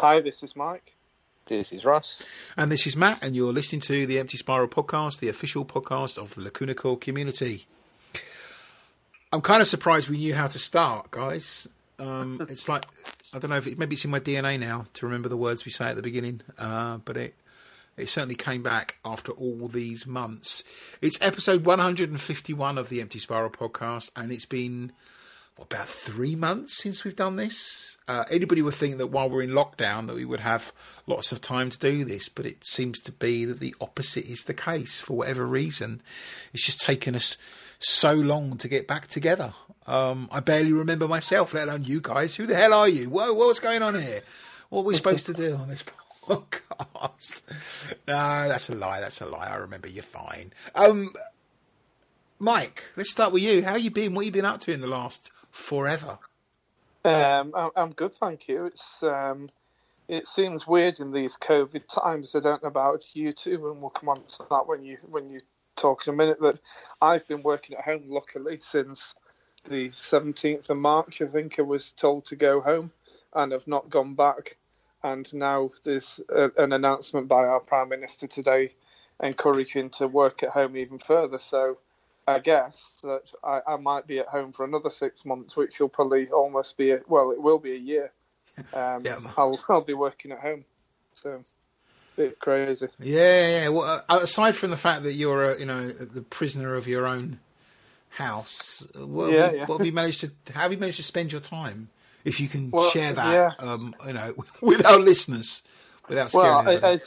Hi, this is Mike. This is Russ. And this is Matt, and you're listening to the Empty Spiral podcast, the official podcast of the Lacuna Coil community. I'm kind of surprised we knew how to start, guys. Um, it's like, I don't know if it, maybe it's in my DNA now to remember the words we say at the beginning, uh, but it it certainly came back after all these months. It's episode 151 of the Empty Spiral podcast, and it's been what, about three months since we've done this. Uh, anybody would think that while we're in lockdown that we would have lots of time to do this, but it seems to be that the opposite is the case for whatever reason. It's just taken us so long to get back together. Um, I barely remember myself, let alone you guys. Who the hell are you? Whoa, what's going on here? What are we supposed to do on this podcast? No, that's a lie. That's a lie. I remember. You're fine. Um, Mike, let's start with you. How you been? What you been up to in the last forever? Um, I'm good, thank you. It's um, it seems weird in these COVID times. I don't know about you two, and we'll come on to that when you when you talk in a minute. That I've been working at home, luckily, since the 17th of March. I think I was told to go home, and I've not gone back. And now there's a, an announcement by our Prime Minister today encouraging to work at home even further. So I guess that I, I might be at home for another six months, which will probably almost be a, well, it will be a year. Um, yeah. I'll I'll be working at home, so a bit crazy. Yeah, yeah. Well, uh, aside from the fact that you're a, you know the prisoner of your own house, what, yeah, have, you, yeah. what have you managed to? How have you managed to spend your time? If you can well, share that, yeah. um, you know, with our listeners, without scaring well, I, I,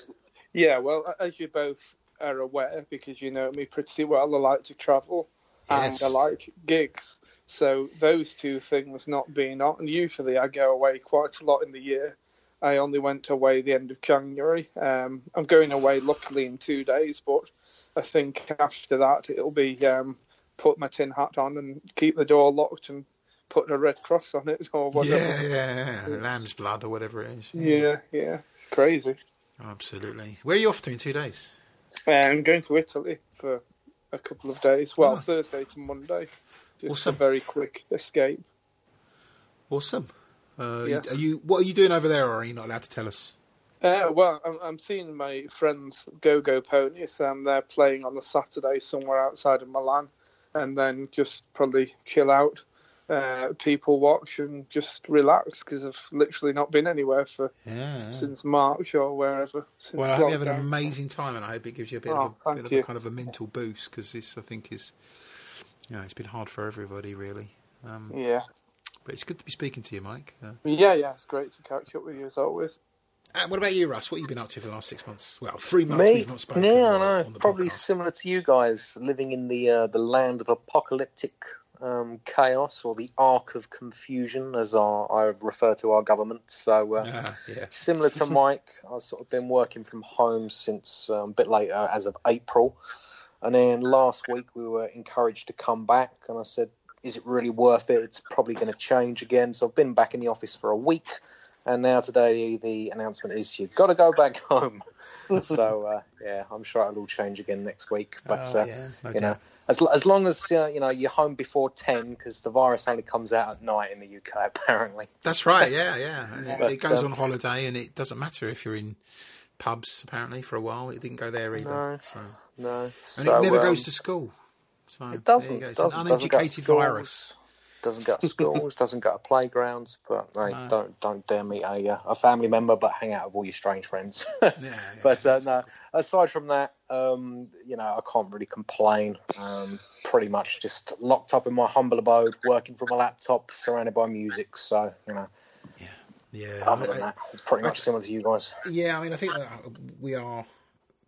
yeah. Well, as you both are aware because you know me pretty well. I like to travel yes. and I like gigs. So those two things not being on, and usually I go away quite a lot in the year. I only went away the end of January. Um, I'm going away luckily in two days, but I think after that it'll be um, put my tin hat on and keep the door locked and put a red cross on it or whatever. Yeah, yeah, yeah. lamb's blood or whatever it is. Yeah. yeah, yeah, it's crazy. Absolutely. Where are you off to in two days? I'm going to Italy for a couple of days. Well, oh. Thursday to Monday. Just awesome. a very quick escape. Awesome. Uh, yeah. Are you? What are you doing over there, or are you not allowed to tell us? Uh, well, I'm, I'm, seeing my friends Go Go Ponies. Um, they're playing on the Saturday somewhere outside of Milan, and then just probably chill out uh, people watch and just relax because I've literally not been anywhere for yeah. since March or wherever. well, I hope you have an amazing time, and I hope it gives you a bit, oh, of, a, bit of a kind of a mental boost because this, I think, is you know, it's been hard for everybody, really. Um, yeah, but it's good to be speaking to you, Mike. Uh, yeah, yeah, it's great to catch up with you as always. Uh, what about you, Russ? What have you been up to for the last six months? Well, three months Me? we've not spoken. Yeah, I know. Probably podcast. similar to you guys, living in the uh, the land of apocalyptic um, chaos or the arc of confusion, as our, I refer to our government. So, uh, yeah, yeah. similar to Mike, I've sort of been working from home since um, a bit later, as of April. And then last week, we were encouraged to come back, and I said, Is it really worth it? It's probably going to change again. So, I've been back in the office for a week. And now today the announcement is you've got to go back home. so uh, yeah, I'm sure it'll all change again next week. But oh, uh, yeah, you know, as as long as uh, you know you're home before ten, because the virus only comes out at night in the UK apparently. That's right. Yeah, yeah. It, but, it, goes um, on holiday, and it doesn't matter if you're in pubs. Apparently, for a while, it didn't go there either. No, so. no. And so, it never um, goes to school. So it doesn't. It's doesn't, an uneducated virus doesn't go to schools, doesn't go to playgrounds. But hey, no. don't don't dare meet a uh, a family member, but hang out with all your strange friends. yeah, yeah, but uh, no, aside from that, um, you know, I can't really complain. Um, pretty much just locked up in my humble abode, working from a laptop, surrounded by music. So you know. Yeah. Yeah. Other than that, it's pretty much similar to you guys. Yeah, I mean, I think we are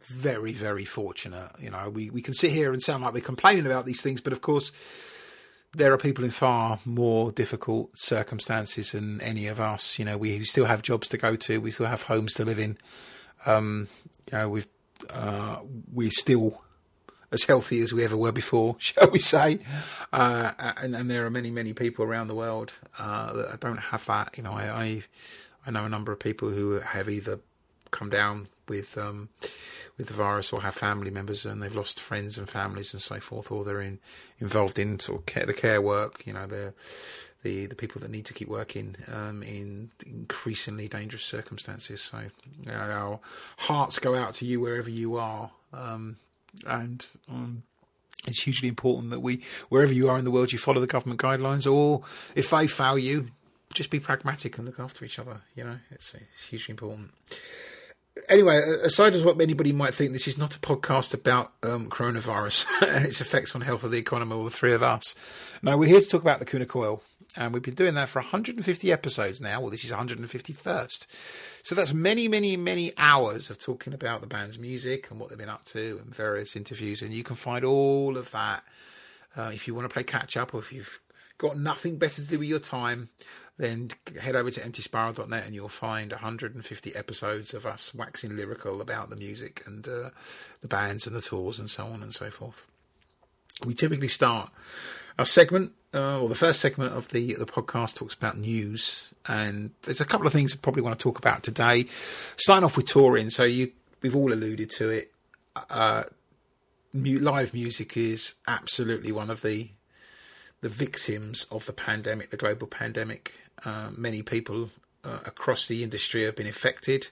very, very fortunate. You know, we, we can sit here and sound like we're complaining about these things, but of course, there are people in far more difficult circumstances than any of us. You know, we still have jobs to go to, we still have homes to live in. Um, you know, we've uh, we're still as healthy as we ever were before, shall we say? Uh, and, and, there are many, many people around the world uh, that don't have that. You know, I, I, I know a number of people who have either come down with um, with the virus or have family members and they've lost friends and families and so forth, or they're in, involved in sort of care, the care work. You know, they're the, the people that need to keep working um, in increasingly dangerous circumstances. So you know, our hearts go out to you wherever you are, um, and um, it's hugely important that we, wherever you are in the world, you follow the government guidelines, or if they fail you, just be pragmatic and look after each other. You know, it's, it's hugely important anyway, aside of what anybody might think, this is not a podcast about um, coronavirus and its effects on health of the economy or the three of us. No, we're here to talk about Lacuna Coil, and we've been doing that for 150 episodes now. Well, this is 151st. So that's many, many, many hours of talking about the band's music and what they've been up to and various interviews. And you can find all of that uh, if you want to play catch up or if you've got nothing better to do with your time then head over to emptyspiral.net and you'll find 150 episodes of us waxing lyrical about the music and uh, the bands and the tours and so on and so forth. We typically start our segment, uh, or the first segment of the the podcast talks about news, and there's a couple of things I probably want to talk about today. Starting off with touring, so you we've all alluded to it. Uh, live music is absolutely one of the the victims of the pandemic, the global pandemic. Uh, many people uh, across the industry have been affected.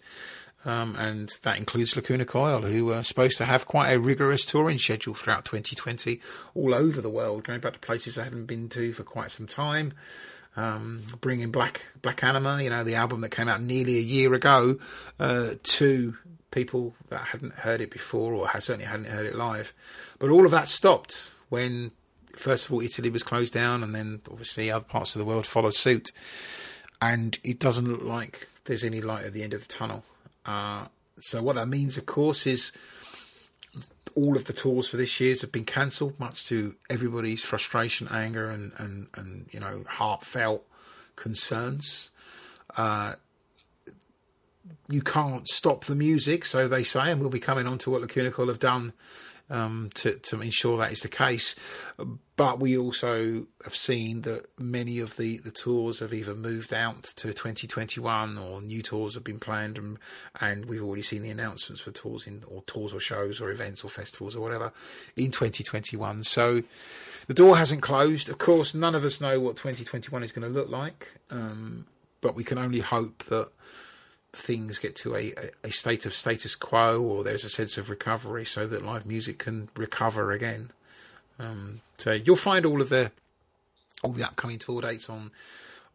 Um, and that includes Lacuna Coil, who are supposed to have quite a rigorous touring schedule throughout 2020, all over the world, going back to places I hadn't been to for quite some time. Um, bringing Black Black Anima, you know, the album that came out nearly a year ago, uh, to people that hadn't heard it before or certainly hadn't heard it live. But all of that stopped when first of all, Italy was closed down, and then obviously other parts of the world followed suit. And it doesn't look like there's any light at the end of the tunnel. Uh, so what that means, of course, is all of the tours for this year have been cancelled, much to everybody's frustration, anger, and and, and you know heartfelt concerns. Uh, you can't stop the music, so they say, and we'll be coming on to what Lacuna have done um, to to ensure that is the case. But we also have seen that many of the, the tours have either moved out to 2021 or new tours have been planned, and, and we've already seen the announcements for tours in or tours or shows or events or festivals or whatever in 2021. So the door hasn't closed. Of course, none of us know what 2021 is going to look like, um, but we can only hope that things get to a, a state of status quo or there's a sense of recovery so that live music can recover again. Um, so you'll find all of the all the upcoming tour dates on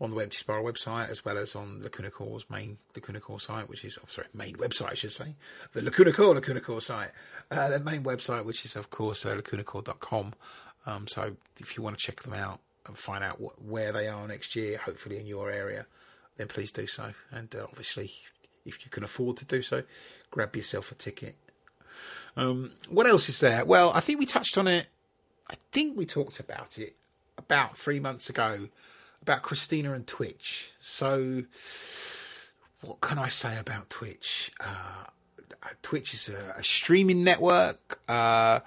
on the Empty Spiral website as well as on Lacuna Coil's main Lacuna Coil site, which is oh, sorry main website I should say the Lacuna Coil Lacuna Coil site, uh, the main website which is of course uh, lacunacoil.com. Um, so if you want to check them out and find out where they are next year, hopefully in your area, then please do so. And uh, obviously, if you can afford to do so, grab yourself a ticket. Um, what else is there? Well, I think we touched on it. I think we talked about it about three months ago about Christina and Twitch. So, what can I say about Twitch? Uh, Twitch is a, a streaming network. Uh,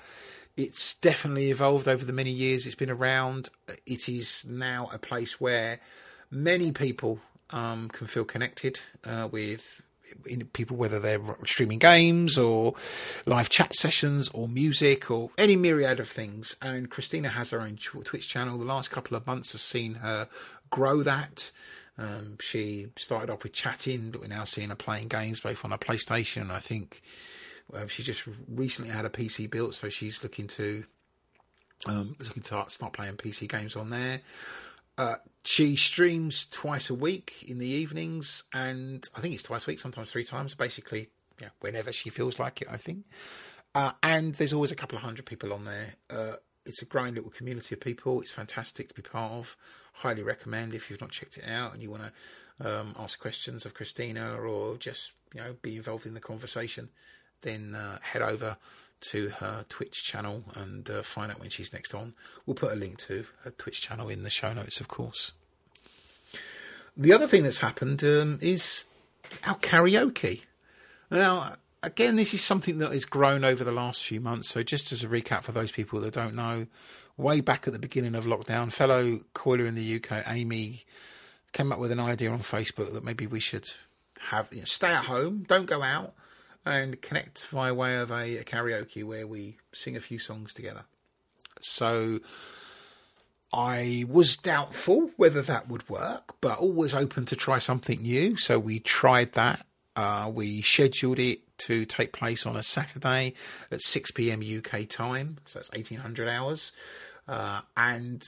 it's definitely evolved over the many years it's been around. It is now a place where many people um, can feel connected uh, with people, whether they're streaming games or live chat sessions or music or any myriad of things. And Christina has her own Twitch channel. The last couple of months has seen her grow that. Um, she started off with chatting, but we're now seeing her playing games both on a PlayStation. I think uh, she just recently had a PC built, so she's looking to um, looking to start playing PC games on there. Uh, she streams twice a week in the evenings, and I think it's twice a week, sometimes three times. Basically, yeah, whenever she feels like it, I think. Uh, and there's always a couple of hundred people on there. Uh, it's a growing little community of people. It's fantastic to be part of. Highly recommend if you've not checked it out and you want to um, ask questions of Christina or just you know be involved in the conversation. Then uh, head over to her Twitch channel and uh, find out when she's next on. We'll put a link to her Twitch channel in the show notes, of course. The other thing that's happened um, is our karaoke. Now, again, this is something that has grown over the last few months. So, just as a recap for those people that don't know, way back at the beginning of lockdown, fellow coiler in the UK, Amy, came up with an idea on Facebook that maybe we should have you know, stay at home, don't go out, and connect via way of a, a karaoke where we sing a few songs together. So I was doubtful whether that would work, but always open to try something new. So we tried that. Uh, we scheduled it to take place on a Saturday at 6 p.m. UK time, so that's 1800 hours, uh, and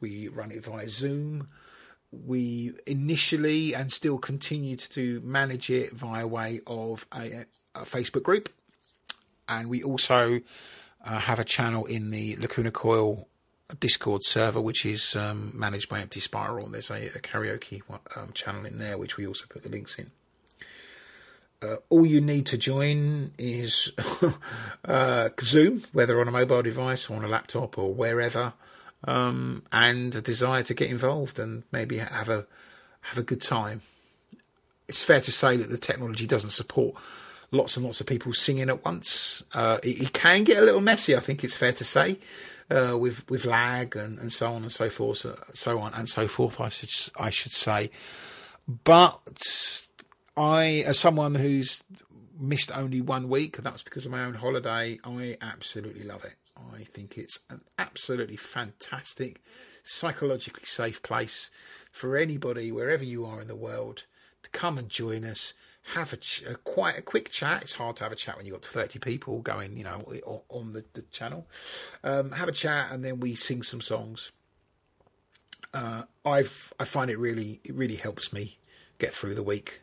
we run it via Zoom. We initially and still continued to manage it via way of a Facebook group, and we also uh, have a channel in the Lacuna Coil Discord server, which is um, managed by Empty Spiral. There's a, a karaoke um, channel in there, which we also put the links in. Uh, all you need to join is uh, Zoom, whether on a mobile device or on a laptop or wherever, um, and a desire to get involved and maybe have a have a good time. It's fair to say that the technology doesn't support lots and lots of people singing at once. Uh, it, it, can get a little messy. I think it's fair to say. Uh, with with lag and, and so on and so forth, so, so on and so forth. I should I should say, but I, as someone who's missed only one week, and that's because of my own holiday, I absolutely love it. I think it's an absolutely fantastic, psychologically safe place for anybody, wherever you are in the world, to come and join us. Have a, a quite a quick chat. It's hard to have a chat when you've got 30 people going, you know, on the, the channel. Um, have a chat and then we sing some songs. Uh, I've I find it really it really helps me get through the week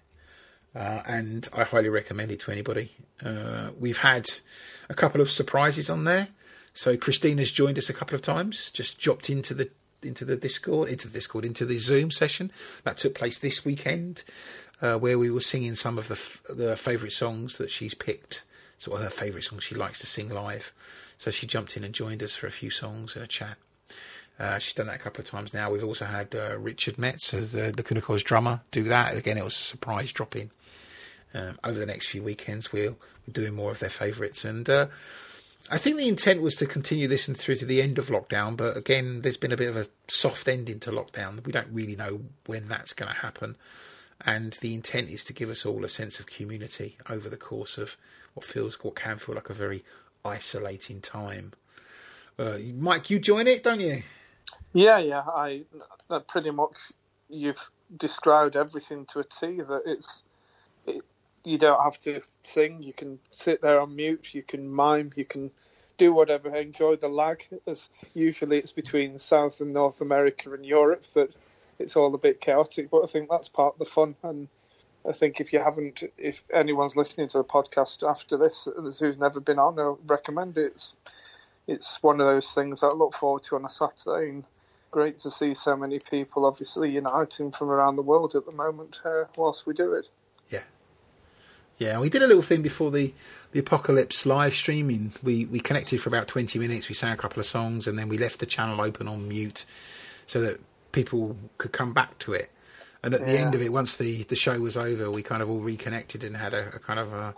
uh, and I highly recommend it to anybody. Uh, we've had a couple of surprises on there. So Christina's joined us a couple of times, just dropped into the into the Discord, into the Discord, into the Zoom session that took place this weekend, uh, where we were singing some of the f- the favourite songs that she's picked, sort of her favourite songs she likes to sing live. So she jumped in and joined us for a few songs and a chat. Uh, she's done that a couple of times now. We've also had uh, Richard Meiz as the Kunako's drummer do that. Again, it was a surprise drop in um, over the next few weekends, we'll, we're doing more of their favourites. And uh, I think the intent was to continue this and through to the end of lockdown, but again, there's been a bit of a soft ending to lockdown. We don't really know when that's going to happen. And the intent is to give us all a sense of community over the course of what feels, what can feel like a very isolating time. Uh, Mike, you join it, don't you? Yeah, yeah. I pretty much you've described everything to a T. That it's it, you don't have to sing. You can sit there on mute. You can mime. You can do whatever. Enjoy the lag. As usually, it's between South and North America and Europe that it's all a bit chaotic. But I think that's part of the fun. And I think if you haven't, if anyone's listening to the podcast after this who's never been on, I'll recommend it. It's, it's one of those things that I look forward to on a Saturday. And great to see so many people, obviously uniting from around the world at the moment uh, whilst we do it. Yeah, yeah, we did a little thing before the, the apocalypse live streaming. We we connected for about twenty minutes. We sang a couple of songs, and then we left the channel open on mute so that people could come back to it. And at yeah. the end of it, once the, the show was over, we kind of all reconnected and had a, a kind of a,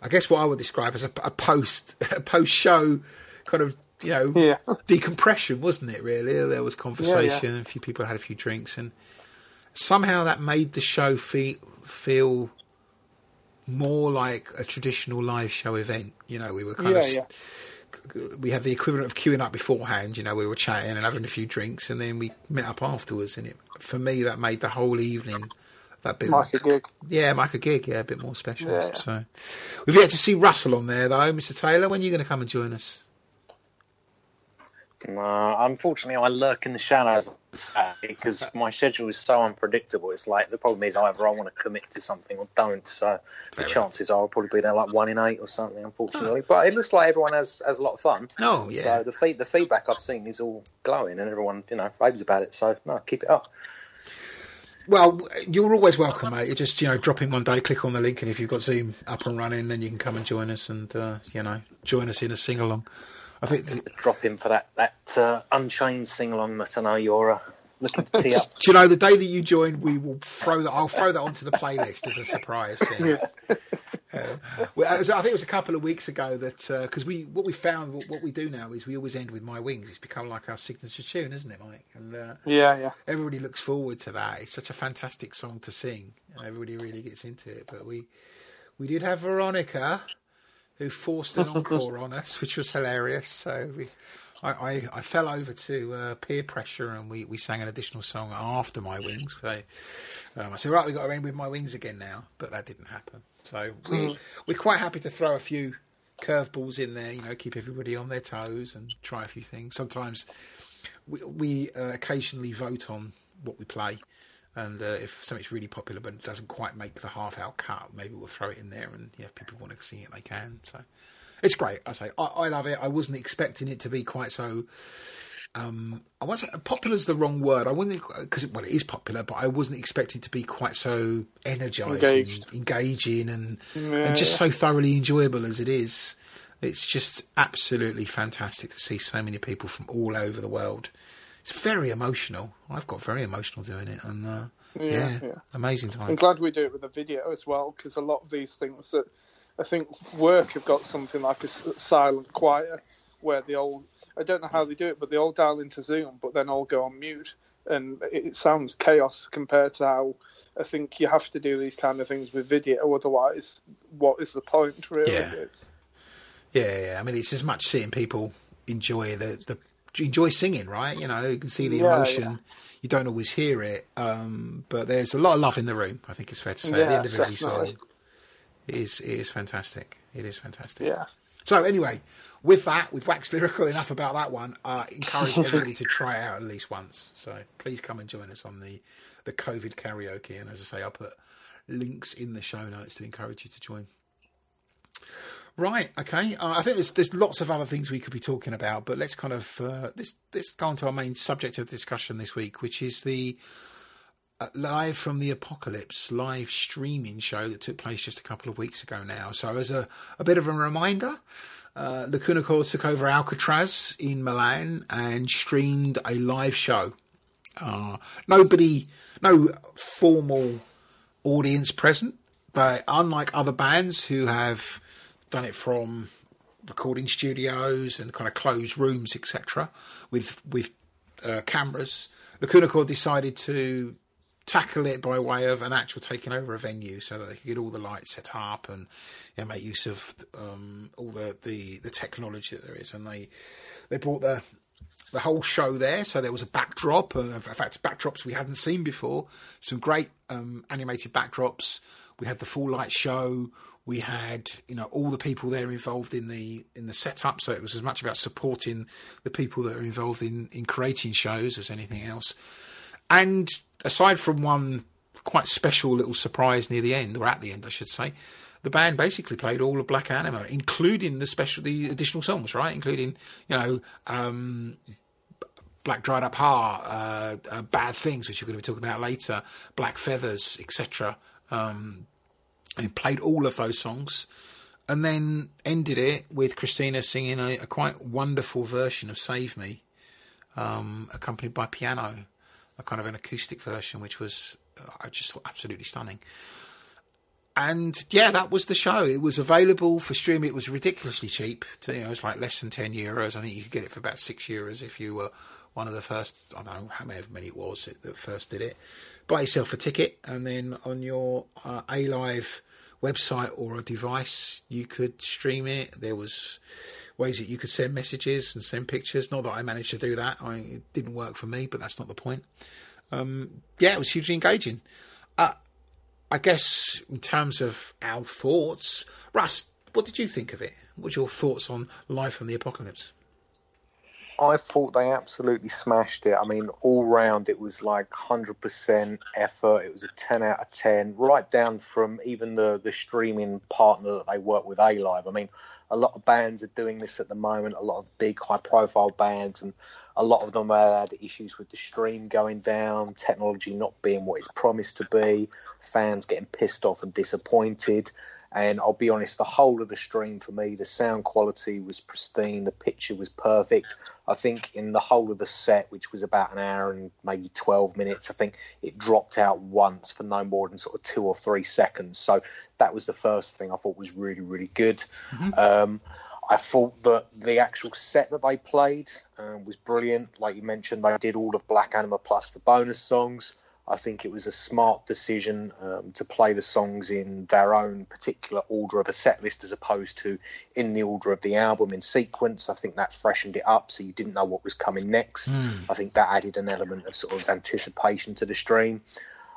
I guess what I would describe as a, a post a post show kind of you know yeah. decompression, wasn't it? Really, there was conversation. Yeah, a few people had a few drinks, and somehow that made the show feel feel more like a traditional live show event. You know, we were kind yeah, of. We had the equivalent of queuing up beforehand. You know, we were chatting and having a few drinks, and then we met up afterwards. And it, for me, that made the whole evening that bit a gig. Yeah, like a gig. Yeah, a bit more special. Yeah, so we've yet to see Russell on there though, Mr. Taylor. When are you going to come and join us? Uh, unfortunately, I lurk in the shadows because my schedule is so unpredictable. It's like the problem is either I want to commit to something or don't. So Fair the chances are I'll probably be there like one in eight or something. Unfortunately, oh. but it looks like everyone has, has a lot of fun. Oh yeah. So the feed, the feedback I've seen is all glowing, and everyone you know raves about it. So no, keep it up. Well, you're always welcome, mate. You just you know drop in one day, click on the link, and if you've got Zoom up and running, then you can come and join us and uh, you know join us in a sing along. I think the, drop in for that that uh, Unchained sing along that I know you're uh, looking to tee up. Do you know the day that you join, we will throw that. I'll throw that onto the playlist as a surprise. Uh, well, I think it was a couple of weeks ago that because uh, we what we found what we do now is we always end with "My Wings." It's become like our signature tune, isn't it, Mike? And uh, yeah, yeah. Everybody looks forward to that. It's such a fantastic song to sing, everybody really gets into it. But we we did have Veronica who forced an encore on us, which was hilarious. So we I, I, I, fell over to uh, peer pressure and we, we sang an additional song after My Wings. So, um, I said, right, we've got to end with My Wings again now, but that didn't happen. So we, mm. we're quite happy to throw a few curveballs in there, you know, keep everybody on their toes and try a few things. Sometimes we, we uh, occasionally vote on what we play. And uh, if something's really popular but it doesn't quite make the half hour cut, maybe we'll throw it in there. And yeah, if people want to see it, they can. So it's great. I say I, I love it. I wasn't expecting it to be quite so. Um, I wasn't popular is the wrong word. I wasn't because well, it is popular, but I wasn't expecting it to be quite so energizing, Engaged. engaging, and yeah, and just so thoroughly enjoyable as it is. It's just absolutely fantastic to see so many people from all over the world. It's very emotional. I've got very emotional doing it, and uh, yeah, yeah, yeah, amazing time. I'm glad we do it with a video as well because a lot of these things that I think work have got something like a silent choir where they all I don't know how they do it, but they all dial into Zoom, but then all go on mute, and it sounds chaos compared to how I think you have to do these kind of things with video. Otherwise, what is the point? Really, yeah. It's... yeah, yeah. I mean, it's as much seeing people enjoy the the enjoy singing, right? You know, you can see the emotion. Yeah, yeah. You don't always hear it, um, but there's a lot of love in the room. I think it's fair to say. At the end of every song, it is it is fantastic. It is fantastic. Yeah. So anyway, with that, we've waxed lyrical enough about that one. Uh, encourage everybody to try it out at least once. So please come and join us on the the COVID karaoke. And as I say, I'll put links in the show notes to encourage you to join. Right. Okay. Uh, I think there's there's lots of other things we could be talking about, but let's kind of uh, let's go on to our main subject of discussion this week, which is the uh, live from the apocalypse live streaming show that took place just a couple of weeks ago now. So, as a, a bit of a reminder, uh, Lacuna Coil took over Alcatraz in Milan and streamed a live show. Uh, nobody, no formal audience present, but unlike other bands who have done it from recording studios and kind of closed rooms, etc., with with uh, cameras, Lacuna Coil decided to tackle it by way of an actual taking over a venue so that they could get all the lights set up and you know, make use of um, all the, the, the technology that there is. And they they brought the the whole show there. So there was a backdrop, uh, in fact, backdrops we hadn't seen before. Some great um, animated backdrops. We had the full light show. We had, you know, all the people there involved in the in the setup. So it was as much about supporting the people that are involved in in creating shows as anything else. And aside from one quite special little surprise near the end, or at the end, I should say, the band basically played all of Black Anima, including the special, the additional songs, right? Including, you know, um, Black Dried Up Heart, uh, uh, Bad Things, which we're going to be talking about later, Black Feathers, etc. and played all of those songs, and then ended it with Christina singing a, a quite wonderful version of "Save Me," um, accompanied by piano a kind of an acoustic version, which was uh, I just thought absolutely stunning. And yeah, that was the show. It was available for streaming. It was ridiculously cheap. To, you know, it was like less than ten euros. I think you could get it for about six euros if you were one of the first. I don't know how many it was that first did it. Buy yourself a ticket, and then on your uh, A Live website or a device, you could stream it. There was ways that you could send messages and send pictures. Not that I managed to do that. I, it didn't work for me, but that's not the point. Um, yeah, it was hugely engaging. Uh, I guess in terms of our thoughts, Russ, what did you think of it? What's your thoughts on Live from the Apocalypse? I thought they absolutely smashed it. I mean, all round it was like 100% effort. It was a 10 out of 10, right down from even the, the streaming partner that they work with, A Live. I mean, a lot of bands are doing this at the moment. A lot of big, high-profile bands, and a lot of them had issues with the stream going down, technology not being what it's promised to be, fans getting pissed off and disappointed. And I'll be honest, the whole of the stream for me, the sound quality was pristine, the picture was perfect. I think in the whole of the set, which was about an hour and maybe 12 minutes, I think it dropped out once for no more than sort of two or three seconds. So that was the first thing I thought was really, really good. Mm-hmm. Um, I thought that the actual set that they played uh, was brilliant. Like you mentioned, they did all of Black Anima plus the bonus songs. I think it was a smart decision um, to play the songs in their own particular order of a set list as opposed to in the order of the album in sequence. I think that freshened it up so you didn't know what was coming next. Mm. I think that added an element of sort of anticipation to the stream.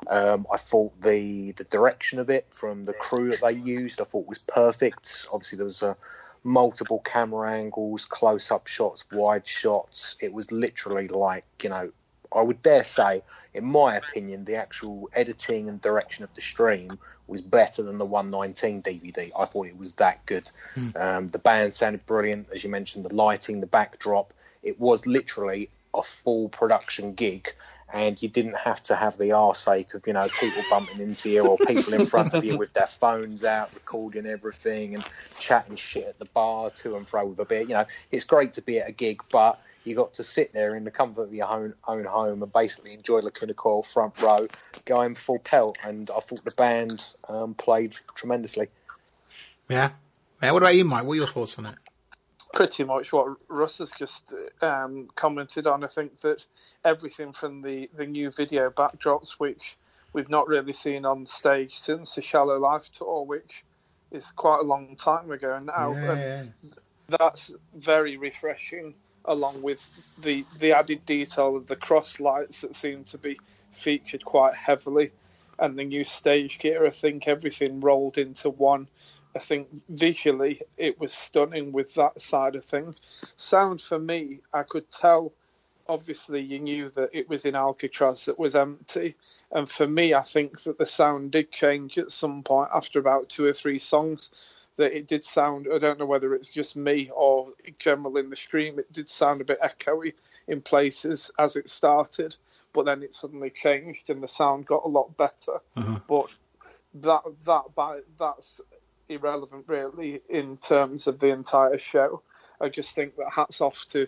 Um, I thought the the direction of it from the crew that they used, I thought was perfect. Obviously, there was a multiple camera angles, close up shots, wide shots. It was literally like you know I would dare say, in my opinion, the actual editing and direction of the stream was better than the 119 DVD. I thought it was that good. Mm. Um, the band sounded brilliant, as you mentioned, the lighting, the backdrop. It was literally a full production gig, and you didn't have to have the arse sake of you know people bumping into you or people in front of you with their phones out recording everything and chatting shit at the bar to and fro with a beer. You know, it's great to be at a gig, but you got to sit there in the comfort of your own own home and basically enjoy Lacuna Coil front row, going full pelt. And I thought the band um, played tremendously. Yeah, yeah. What about you, Mike? What are your thoughts on it? Pretty much what Russ has just um, commented on. I think that everything from the the new video backdrops, which we've not really seen on stage since the Shallow Life tour, which is quite a long time ago now. Yeah. that's very refreshing along with the the added detail of the cross lights that seem to be featured quite heavily, and the new stage gear. I think everything rolled into one. I think visually it was stunning with that side of things. Sound for me, I could tell. Obviously, you knew that it was in Alcatraz that was empty, and for me, I think that the sound did change at some point after about two or three songs that it did sound. I don't know whether it's just me or in general in the stream. It did sound a bit echoey in places as it started, but then it suddenly changed and the sound got a lot better. Uh-huh. But that that by that's irrelevant really in terms of the entire show. I just think that hats off to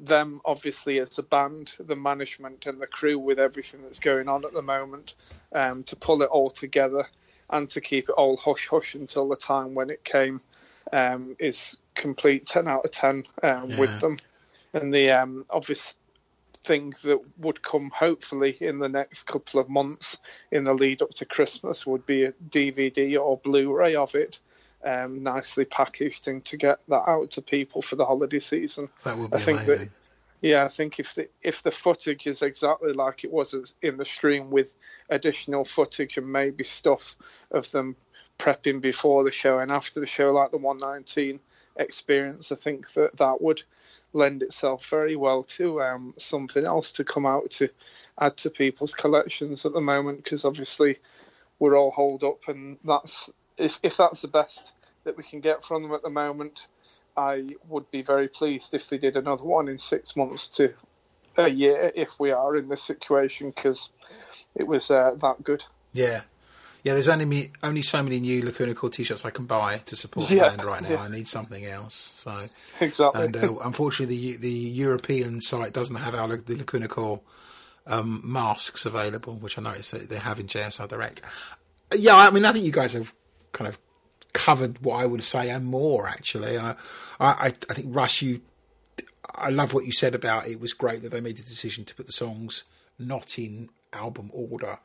them, obviously as a band, the management and the crew with everything that's going on at the moment, um, to pull it all together and to keep it all hush hush until the time when it came um, is complete 10 out of 10 um, yeah. with them. And the um, obvious things that would come hopefully in the next couple of months in the lead up to Christmas would be a DVD or Blu ray of it. Um, nicely packaged and to get that out to people for the holiday season. That would be I think amazing. that yeah, I think if the if the footage is exactly like it was in the stream with additional footage and maybe stuff of them prepping before the show and after the show, like the 119 experience, I think that that would lend itself very well to um, something else to come out to add to people's collections at the moment because obviously we're all holed up and that's if if that's the best that we can get from them at the moment I would be very pleased if they did another one in six months to a year if we are in this situation because it was uh, that good. Yeah. Yeah, there's only me, only so many new Lacuna Coil t-shirts I can buy to support the yeah, band right now. Yeah. I need something else. So exactly. And uh, unfortunately, the the European site doesn't have our the Lacuna Coil um, masks available, which I noticed that they have in JSR Direct. Yeah, I mean, I think you guys have kind of covered what I would say and more. Actually, I, I, I think Russ, you, I love what you said about it was great that they made the decision to put the songs not in album order.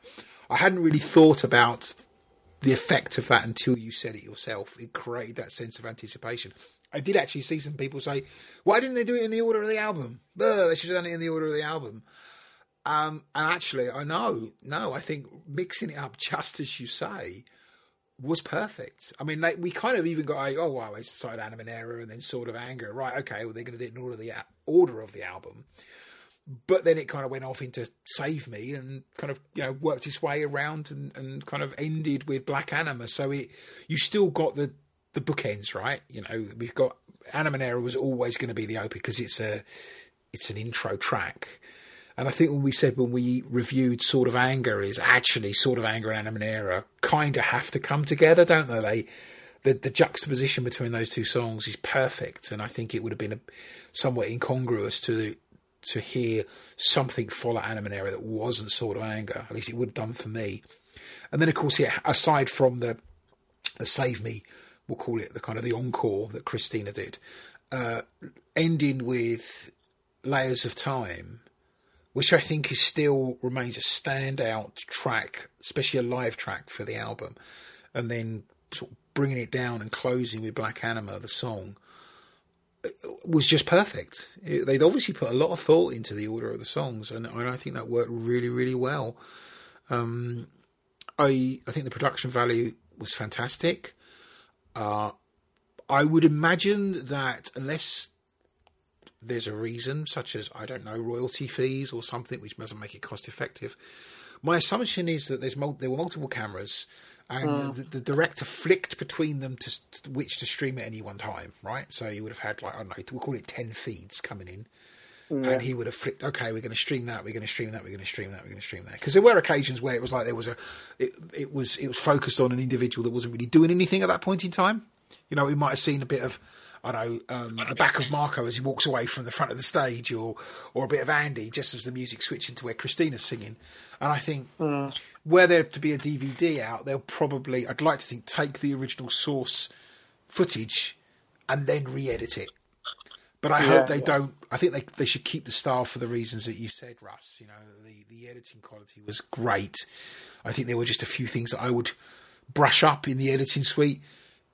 I hadn't really thought about the effect of that until you said it yourself. It created that sense of anticipation. I did actually see some people say, "Why didn't they do it in the order of the album? Ugh, they should have done it in the order of the album." Um, and actually, I know, no, I think mixing it up just as you say was perfect. I mean, like, we kind of even got, like, oh wow, it's side Anima Nera, and then Sword of Anger, right? Okay, well they're going to do it in order of the order of the album, but then it kind of went off into Save Me and kind of you know worked its way around and, and kind of ended with Black Anima. So it you still got the the bookends, right? You know, we've got Anima Nera was always going to be the OP because it's a it's an intro track and I think when we said when we reviewed Sword of Anger is actually Sword of Anger and Anima kind of have to come together, don't they? They the, the juxtaposition between those two songs is perfect, and I think it would have been a, somewhat incongruous to to hear something follow Anima Nera that wasn't Sword of Anger. At least it would have done for me. And then, of course, yeah, aside from the, the Save Me, we'll call it the kind of the encore that Christina did, uh, ending with Layers of Time which I think is still remains a standout track, especially a live track for the album, and then sort of bringing it down and closing with Black Anima, the song, was just perfect. It, they'd obviously put a lot of thought into the order of the songs, and, and I think that worked really, really well. Um, I I think the production value was fantastic. Uh, I would imagine that unless there's a reason, such as I don't know royalty fees or something, which doesn't make it cost effective. My assumption is that there's mul- there were multiple cameras, and mm. the, the, director flicked between them to, to, which to stream at any one time, right? So you would have had like I don't know, we'll call it ten feeds coming in. Yeah. And he would have flicked. Okay, we're going to stream that. We're going to stream that. We're going to stream that. We're going to stream that. Because there were occasions where it was like there was a, it, it was it was focused on an individual that wasn't really doing anything at that point in time. You know, we might have seen a bit of I know um, the back of Marco as he walks away from the front of the stage, or or a bit of Andy just as the music switching to where Christina's singing. And I think mm. were there to be a DVD out, they'll probably I'd like to think take the original source footage and then re-edit it. But I yeah, hope they yeah. don't. I think they they should keep the style for the reasons that you said, Russ. You know, the the editing quality was great. I think there were just a few things that I would brush up in the editing suite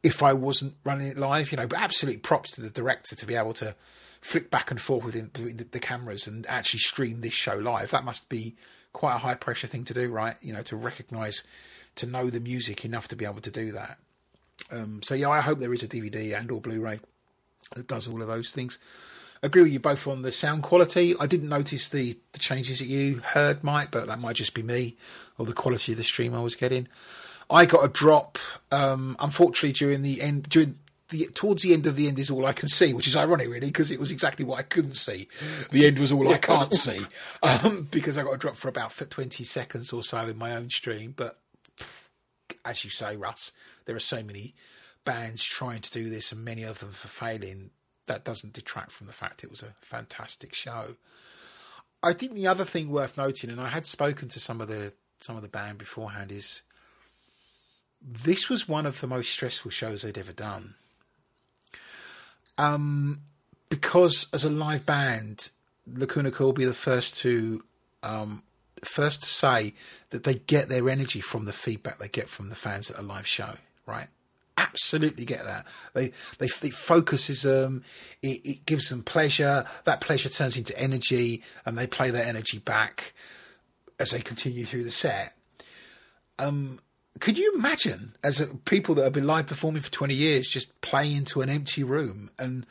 if I wasn't running it live, you know. But absolute props to the director to be able to flick back and forth within the, the cameras and actually stream this show live. That must be quite a high pressure thing to do, right? You know, to recognise, to know the music enough to be able to do that. Um, so yeah, I hope there is a DVD and or Blu-ray that does all of those things. agree with you both on the sound quality. I didn't notice the, the changes that you heard, Mike, but that might just be me or the quality of the stream I was getting. I got a drop, um, unfortunately, during the end, during the, towards the end of the end is all I can see, which is ironic, really, because it was exactly what I couldn't see. The end was all I can't see, um, because I got a drop for about for 20 seconds or so in my own stream. But as you say, Russ, there are so many bands trying to do this, and many of them for failing. That doesn't detract from the fact it was a fantastic show. I think the other thing worth noting, and I had spoken to some of the some of the band beforehand, is this was one of the most stressful shows they'd ever done. Um, because as a live band, Lacuna Coil will be the first to um, first to say that they get their energy from the feedback they get from the fans at a live show, right? Absolutely get that. They they it focuses them, it, it gives them pleasure. That pleasure turns into energy, and they play that energy back as they continue through the set. Um, could you imagine, as a, people that have been live performing for 20 years, just playing into an empty room and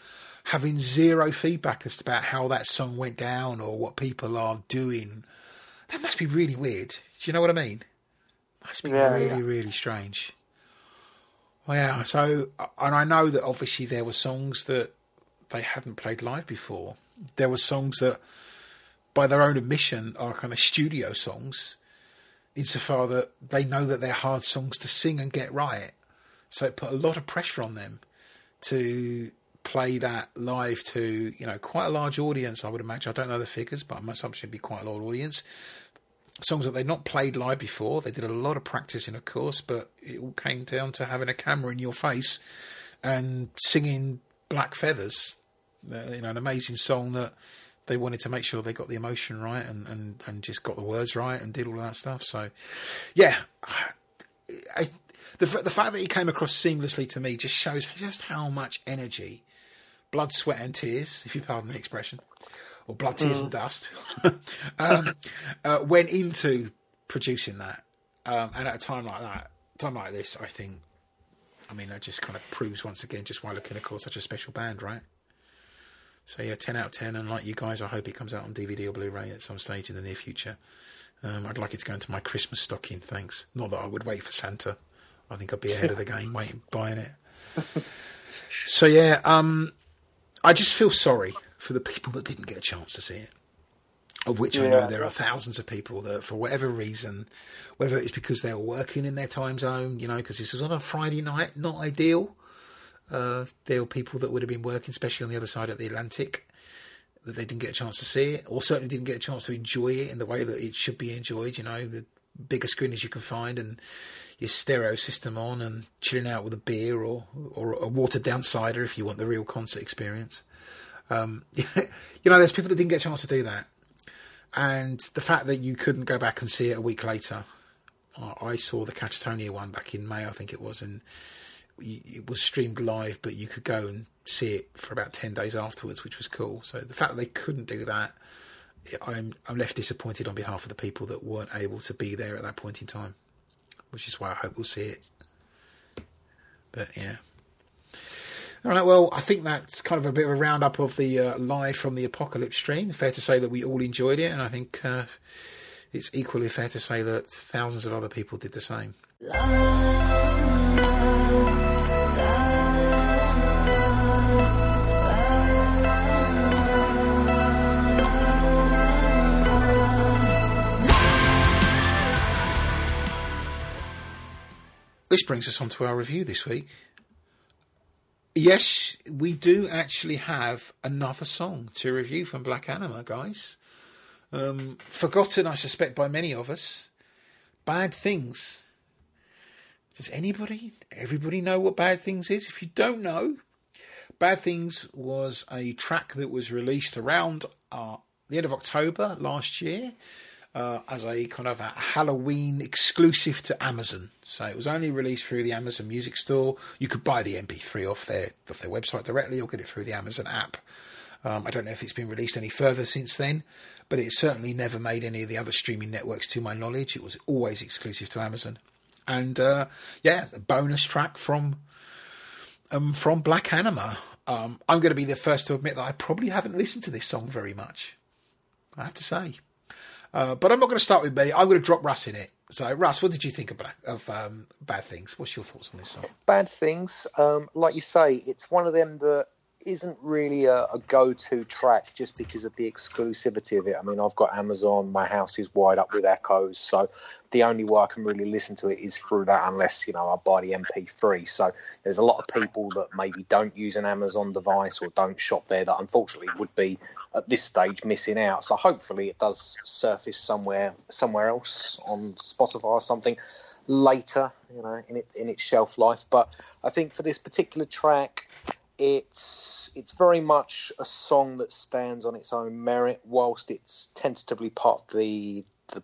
having zero feedback as to about how that song went down or what people are doing? That must be really weird. Do you know what I mean? Must be yeah, really, yeah. really strange. Well, yeah. So, and I know that obviously there were songs that they hadn't played live before. There were songs that, by their own admission, are kind of studio songs insofar that they know that they're hard songs to sing and get right. So it put a lot of pressure on them to play that live to, you know, quite a large audience, I would imagine. I don't know the figures, but my assumption would be quite a large audience. Songs that they'd not played live before. They did a lot of practicing, of course, but it all came down to having a camera in your face and singing Black Feathers. Uh, you know, an amazing song that they wanted to make sure they got the emotion right and, and, and just got the words right and did all that stuff. So, yeah, I, the the fact that he came across seamlessly to me just shows just how much energy, blood, sweat, and tears, if you pardon the expression, or blood, tears, mm. and dust, um, uh, went into producing that. Um, and at a time like that, time like this, I think, I mean, that just kind of proves once again just why Lacuna Coil such a special band, right? So yeah, ten out of ten. And like you guys, I hope it comes out on DVD or Blu-ray at some stage in the near future. Um, I'd like it to go into my Christmas stocking. Thanks. Not that I would wait for Santa. I think I'd be ahead of the game, waiting buying it. so yeah, um, I just feel sorry for the people that didn't get a chance to see it. Of which yeah. I know there are thousands of people that, for whatever reason, whether it's because they were working in their time zone, you know, because this was on a Friday night, not ideal. Uh, there were people that would have been working, especially on the other side of the Atlantic, that they didn't get a chance to see it, or certainly didn't get a chance to enjoy it in the way that it should be enjoyed. You know, the bigger screen as you can find, and your stereo system on, and chilling out with a beer or or a watered down cider if you want the real concert experience. Um, you know, there's people that didn't get a chance to do that, and the fact that you couldn't go back and see it a week later. I saw the Catatonia one back in May, I think it was, and it was streamed live, but you could go and see it for about ten days afterwards, which was cool. So the fact that they couldn't do that, I'm I'm left disappointed on behalf of the people that weren't able to be there at that point in time, which is why I hope we'll see it. But yeah. All right, well, I think that's kind of a bit of a roundup of the uh, live from the Apocalypse stream. Fair to say that we all enjoyed it, and I think uh, it's equally fair to say that thousands of other people did the same. This brings us on to our review this week. Yes, we do actually have another song to review from Black Anima, guys. Um, forgotten, I suspect, by many of us. Bad Things. Does anybody, everybody know what Bad Things is? If you don't know, Bad Things was a track that was released around uh, the end of October last year uh, as a kind of a Halloween exclusive to Amazon. So it was only released through the Amazon Music Store. You could buy the MP3 off their off their website directly, or get it through the Amazon app. Um, I don't know if it's been released any further since then, but it certainly never made any of the other streaming networks, to my knowledge. It was always exclusive to Amazon. And uh, yeah, a bonus track from um, from Black Anima. Um, I'm going to be the first to admit that I probably haven't listened to this song very much. I have to say. Uh, but I'm not going to start with me. I'm going to drop Russ in it. So, Russ, what did you think of, Black, of um, Bad Things? What's your thoughts on this song? Bad Things, um, like you say, it's one of them that isn't really a, a, go-to track just because of the exclusivity of it. I mean, I've got Amazon, my house is wired up with Echoes, so the only way I can really listen to it is through that, unless you know I buy the MP3. So there's a lot of people that maybe don't use an Amazon device or don't shop there that unfortunately would be at this stage missing out. So hopefully it does surface somewhere somewhere else on Spotify or something later, you know, in it in its shelf life. But I think for this particular track it's it's very much a song that stands on its own merit, whilst it's tentatively part of the the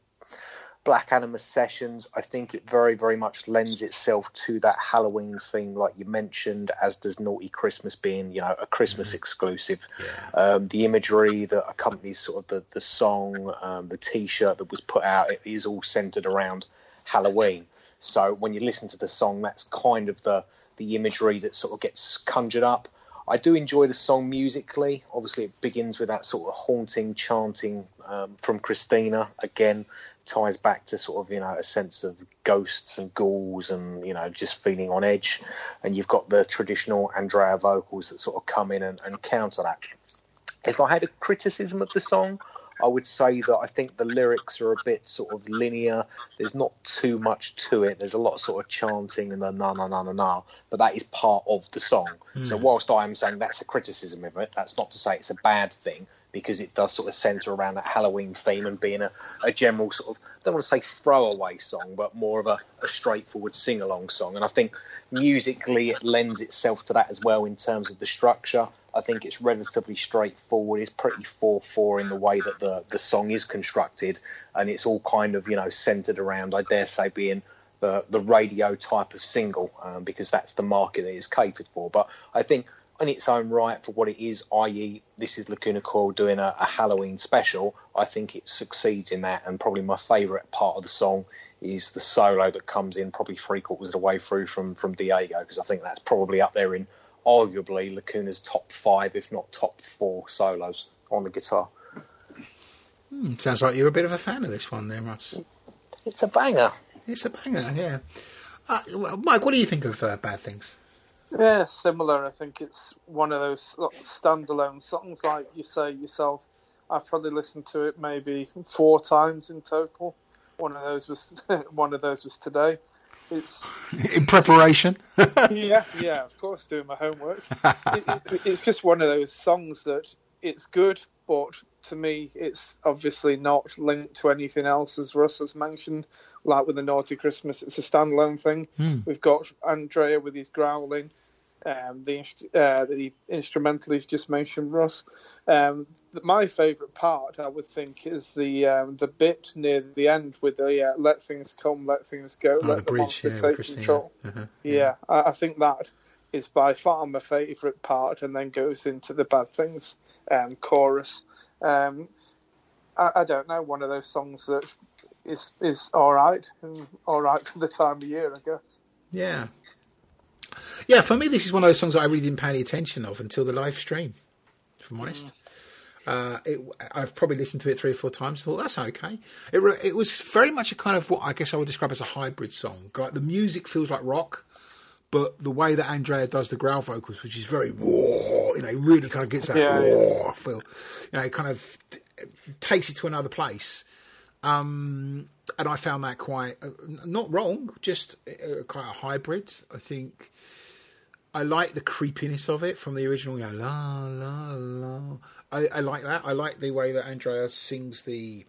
Black Anima sessions. I think it very very much lends itself to that Halloween theme, like you mentioned, as does Naughty Christmas being you know a Christmas mm-hmm. exclusive. Yeah. Um, the imagery that accompanies sort of the the song, um, the T-shirt that was put out, it is all centered around Halloween. So when you listen to the song, that's kind of the the imagery that sort of gets conjured up. I do enjoy the song musically. Obviously, it begins with that sort of haunting chanting um, from Cristina. Again, ties back to sort of you know a sense of ghosts and ghouls and you know just feeling on edge. And you've got the traditional Andrea vocals that sort of come in and, and counter that. If I had a criticism of the song, I would say that I think the lyrics are a bit sort of linear. There's not too much to it. There's a lot of sort of chanting and the na na na na na, but that is part of the song. Mm. So whilst I am saying that's a criticism of it, that's not to say it's a bad thing because it does sort of centre around that Halloween theme and being a, a general sort of I don't want to say throwaway song, but more of a, a straightforward sing along song. And I think musically it lends itself to that as well in terms of the structure. I think it's relatively straightforward. It's pretty four four in the way that the the song is constructed, and it's all kind of you know centered around, I dare say, being the the radio type of single um, because that's the market that it's catered for. But I think in its own right for what it is, i.e., this is Lacuna Coil doing a, a, Halloween special. I think it succeeds in that, and probably my favourite part of the song is the solo that comes in probably three quarters of the way through from from Diego because I think that's probably up there in arguably Lacuna's top five, if not top four solos on the guitar. Hmm, sounds like you're a bit of a fan of this one, there, Russ. It's a banger. It's a banger, yeah. Uh, Mike, what do you think of uh, Bad Things? Yeah, similar. I think it's one of those standalone songs, like you say yourself. I've probably listened to it maybe four times in total. One of those was one of those was today. It's in preparation. yeah, yeah, of course, doing my homework. it, it, it's just one of those songs that it's good, but to me, it's obviously not linked to anything else, as Russ has mentioned. Like with the Naughty Christmas, it's a standalone thing. Hmm. We've got Andrea with his growling. Um, the uh, the instrumental he's just mentioned, Russ. Um, my favourite part, I would think, is the um, the bit near the end with the uh, "Let things come, let things go, oh, let the, the bridge, yeah, take control." Uh-huh, yeah, yeah I, I, think that is by far my favourite part, and then goes into the bad things um, chorus. Um, I, I, don't know, one of those songs that is is all right, and all right for the time of year, I guess. Yeah, yeah, for me, this is one of those songs that I really didn't pay any attention of until the live stream. If I'm honest, mm. uh, it, I've probably listened to it three or four times. Thought that's okay. It it was very much a kind of what I guess I would describe as a hybrid song. Like the music feels like rock, but the way that Andrea does the growl vocals, which is very raw, you know, really kind of gets that yeah, raw yeah. feel. You know, it kind of takes it to another place. Um, and I found that quite uh, not wrong, just uh, quite a hybrid. I think I like the creepiness of it from the original. You know, la la la. I, I like that. I like the way that Andrea sings the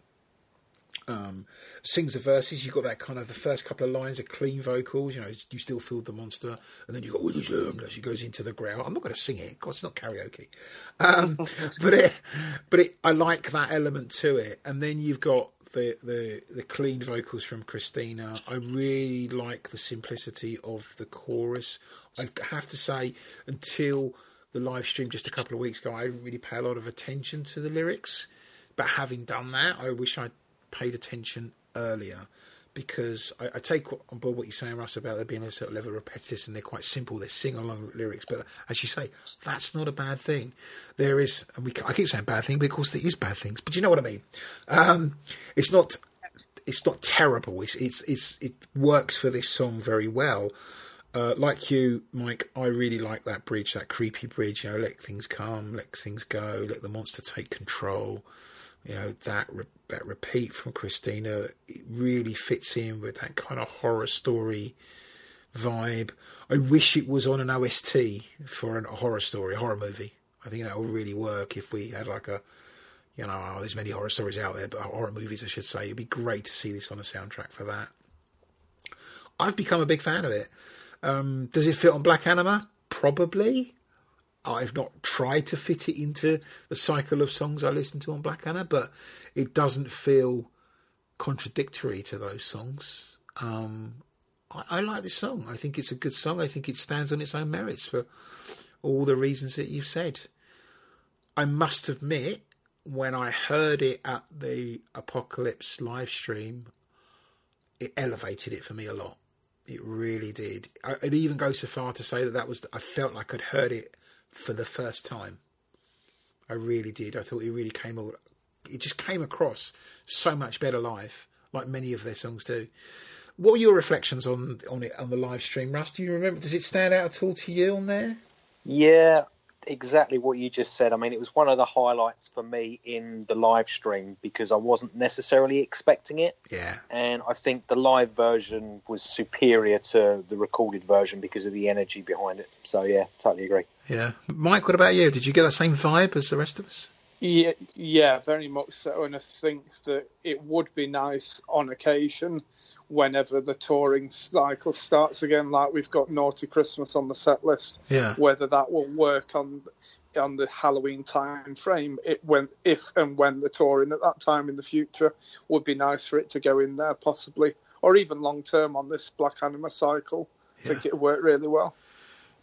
um, sings the verses. You've got that kind of the first couple of lines of clean vocals. You know, you still feel the monster, and then you got William as she goes into the growl. I'm not going to sing it. because it's not karaoke. Um, but it, but it, I like that element to it. And then you've got the, the the clean vocals from Cristina. I really like the simplicity of the chorus. I have to say, until the live stream just a couple of weeks ago, I didn't really pay a lot of attention to the lyrics. But having done that, I wish I'd paid attention earlier because I, I, take on board what you're saying, Russ, about there being a certain level of repetitive and they're quite simple. They're sing along lyrics, but as you say, that's not a bad thing. There is, and we I keep saying bad thing because there is bad things, but you know what I mean. Um, it's not it's not terrible. It's, it's it's it works for this song very well. Uh, like you, Mike, I really like that bridge, that creepy bridge. You know, let things come, let things go, let the monster take control. You know that re- that repeat from Cristina it really fits in with that kind of horror story vibe. I wish it was on an OST for a horror story, a horror movie. I think that would really work if we had like a, you know, oh, there's many horror stories out there, but horror movies, I should say. It'd be great to see this on a soundtrack for that. I've become a big fan of it. Um, does it fit on Black Anima? Probably. I've not tried to fit it into the cycle of songs I listen to on Black Anima, but it doesn't feel contradictory to those songs. Um, I, I, like this song. I think it's a good song. I think it stands on its own merits for all the reasons that you've said. I must admit, when I heard it at the Apocalypse live stream, it elevated it for me a lot. It really did. I'd even go so far to say that that was. I felt like I'd heard it for the first time. I really did. I thought it really came. It just came across so much better live, like many of their songs do. What were your reflections on on it on the live stream, Russ? Do you remember? Does it stand out at all to you on there? Yeah, exactly what you just said. I mean, it was one of the highlights for me in the live stream because I wasn't necessarily expecting it. Yeah. And I think the live version was superior to the recorded version because of the energy behind it. So, yeah, totally agree. Yeah. Mike, what about you? Did you get that same vibe as the rest of us? Yeah, yeah, very much so. And I think that it would be nice on occasion whenever the touring cycle starts again, like we've got Naughty Christmas on the set list. Yeah. Whether that will work on on the Halloween time frame, it when if and when the touring at that time in the future would be nice for it to go in there possibly, or even long term on this Black Anima cycle. Yeah. I think it would work really well.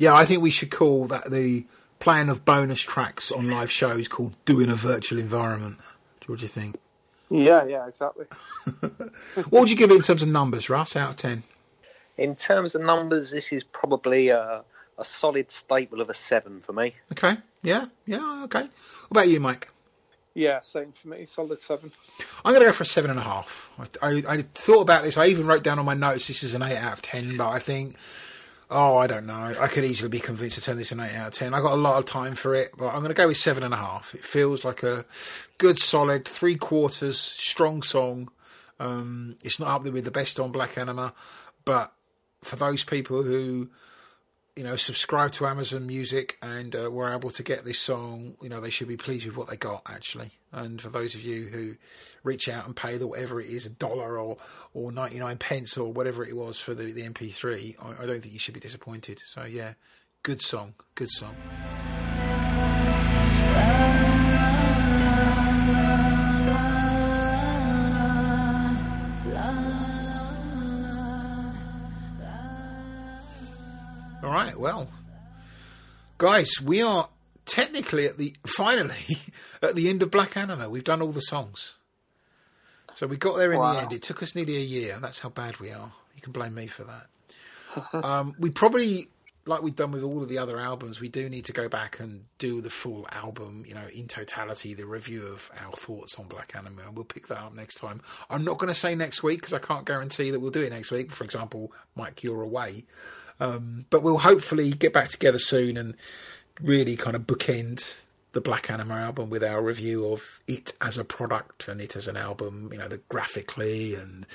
Yeah, I think we should call that the plan of bonus tracks on live shows called doing a virtual environment. What do you think? Yeah, yeah, exactly. what would you give it in terms of numbers, Russ, out of 10? In terms of numbers, this is probably a, a solid staple of a 7 for me. Okay, yeah, yeah, okay. What about you, Mike? Yeah, same for me, solid 7. I'm going to go for a 7.5. I, I, I thought about this, I even wrote down on my notes this is an 8 out of 10, but I think Oh, I don't know. I could easily be convinced to turn this an 8 out of 10. I got a lot of time for it, but I'm going to go with 7.5. It feels like a good, solid, three quarters, strong song. Um, it's not up there with the best on Black Anima, but for those people who you know, subscribe to Amazon Music and uh, were able to get this song, you know, they should be pleased with what they got actually. And for those of you who reach out and pay the whatever it is, a dollar or or ninety nine pence or whatever it was for the, the MP3, I, I, don't think you should be disappointed. So yeah, Good song. Good song. Right, well, guys, we are technically at the finally at the end of Black Anima. We've done all the songs, so we got there in wow. the end. It took us nearly a year. That's how bad we are. You can blame me for that. um, we probably, like we've done with all of the other albums, we do need to go back and do the full album, you know, in totality, the review of our thoughts on Black Anima, and we'll pick that up next time. I'm not going to say next week because I can't guarantee that we'll do it next week. For example, Mike, you're away. Um, but we'll hopefully get back together soon and really kind of bookend the Black Anima album with our review of it as a product and it as an album, you know, the graphically and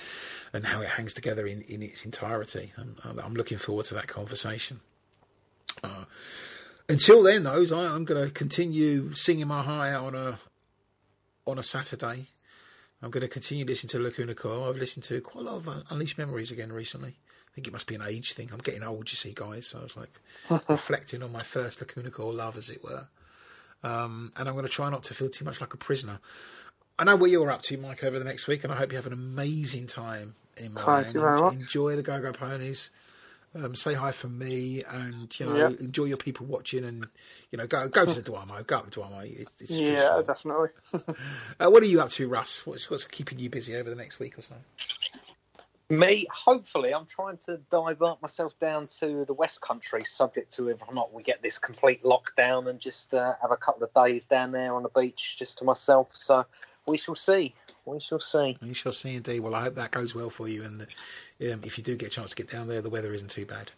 and how it hangs together in, in its entirety. I'm, I'm looking forward to that conversation. Uh, until then, though, I, am going to continue singing my heart out on a on a Saturday. I'm going to continue listening to Lacuna Coil. I've listened to quite a lot of Unleashed Memories again recently think it must be an age thing. I'm getting old, you see, guys. So I was like reflecting on my first Lacuna Coil love, as it were. Um, and I'm going to try not to feel too much like a prisoner. I know what you're up to, Mike, over the next week, and I hope you have an amazing time in Milan. Thank you very much. Enjoy the Go Go Ponies. Um, say hi from me, and you know, yep. enjoy your people watching, and you know, go go to the Duomo, go up the Duomo. It's, it's yeah, definitely. uh, what are you up to, Russ? What's what's keeping you busy over the next week or so? Me, hopefully, I'm trying to divert myself down to the West Country, subject to whether or not we get this complete lockdown and just uh, have a couple of days down there on the beach just to myself. So we shall see. We shall see. We shall see indeed. Well, I hope that goes well for you. And um, if you do get a chance to get down there, the weather isn't too bad.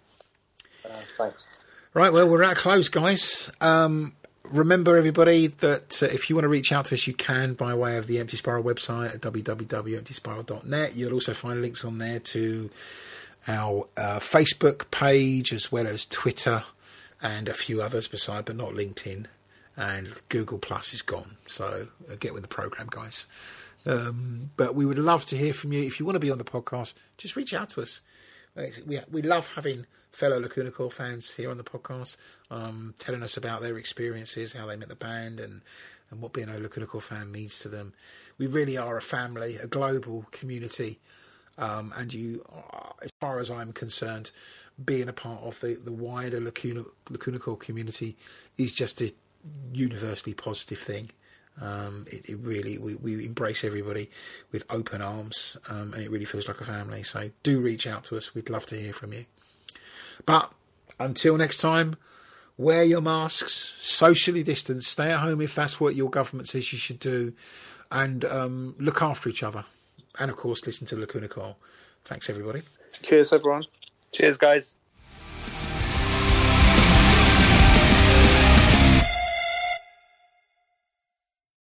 Uh, thanks. Right, well, we're at close, guys. Um, remember, everybody, that uh, if you want to reach out to us, you can by way of the Empty Spiral website at www.emptyspiral.net. You'll also find links on there to our uh, Facebook page as well as Twitter and a few others beside, but not LinkedIn. And Google Plus is gone. So uh, get with the program, guys. Um, but we would love to hear from you. If you want to be on the podcast, just reach out to us. We, we love having fellow Lacuna Coil fans here on the podcast, um, telling us about their experiences, how they met the band, and and what being a Lacuna Coil fan means to them. We really are a family, a global community, um, and you, as far as I'm concerned, being a part of the, the wider Lacuna Lacuna Coil community is just a universally positive thing. Um, it, it, really we, we embrace everybody with open arms, um, and it really feels like a family. So do reach out to us. We'd love to hear from you. But until next time, wear your masks, socially distance, stay at home if that's what your government says you should do, and um, look after each other. And of course, listen to Lacuna Coil. Thanks, everybody. Cheers, everyone. Cheers, guys.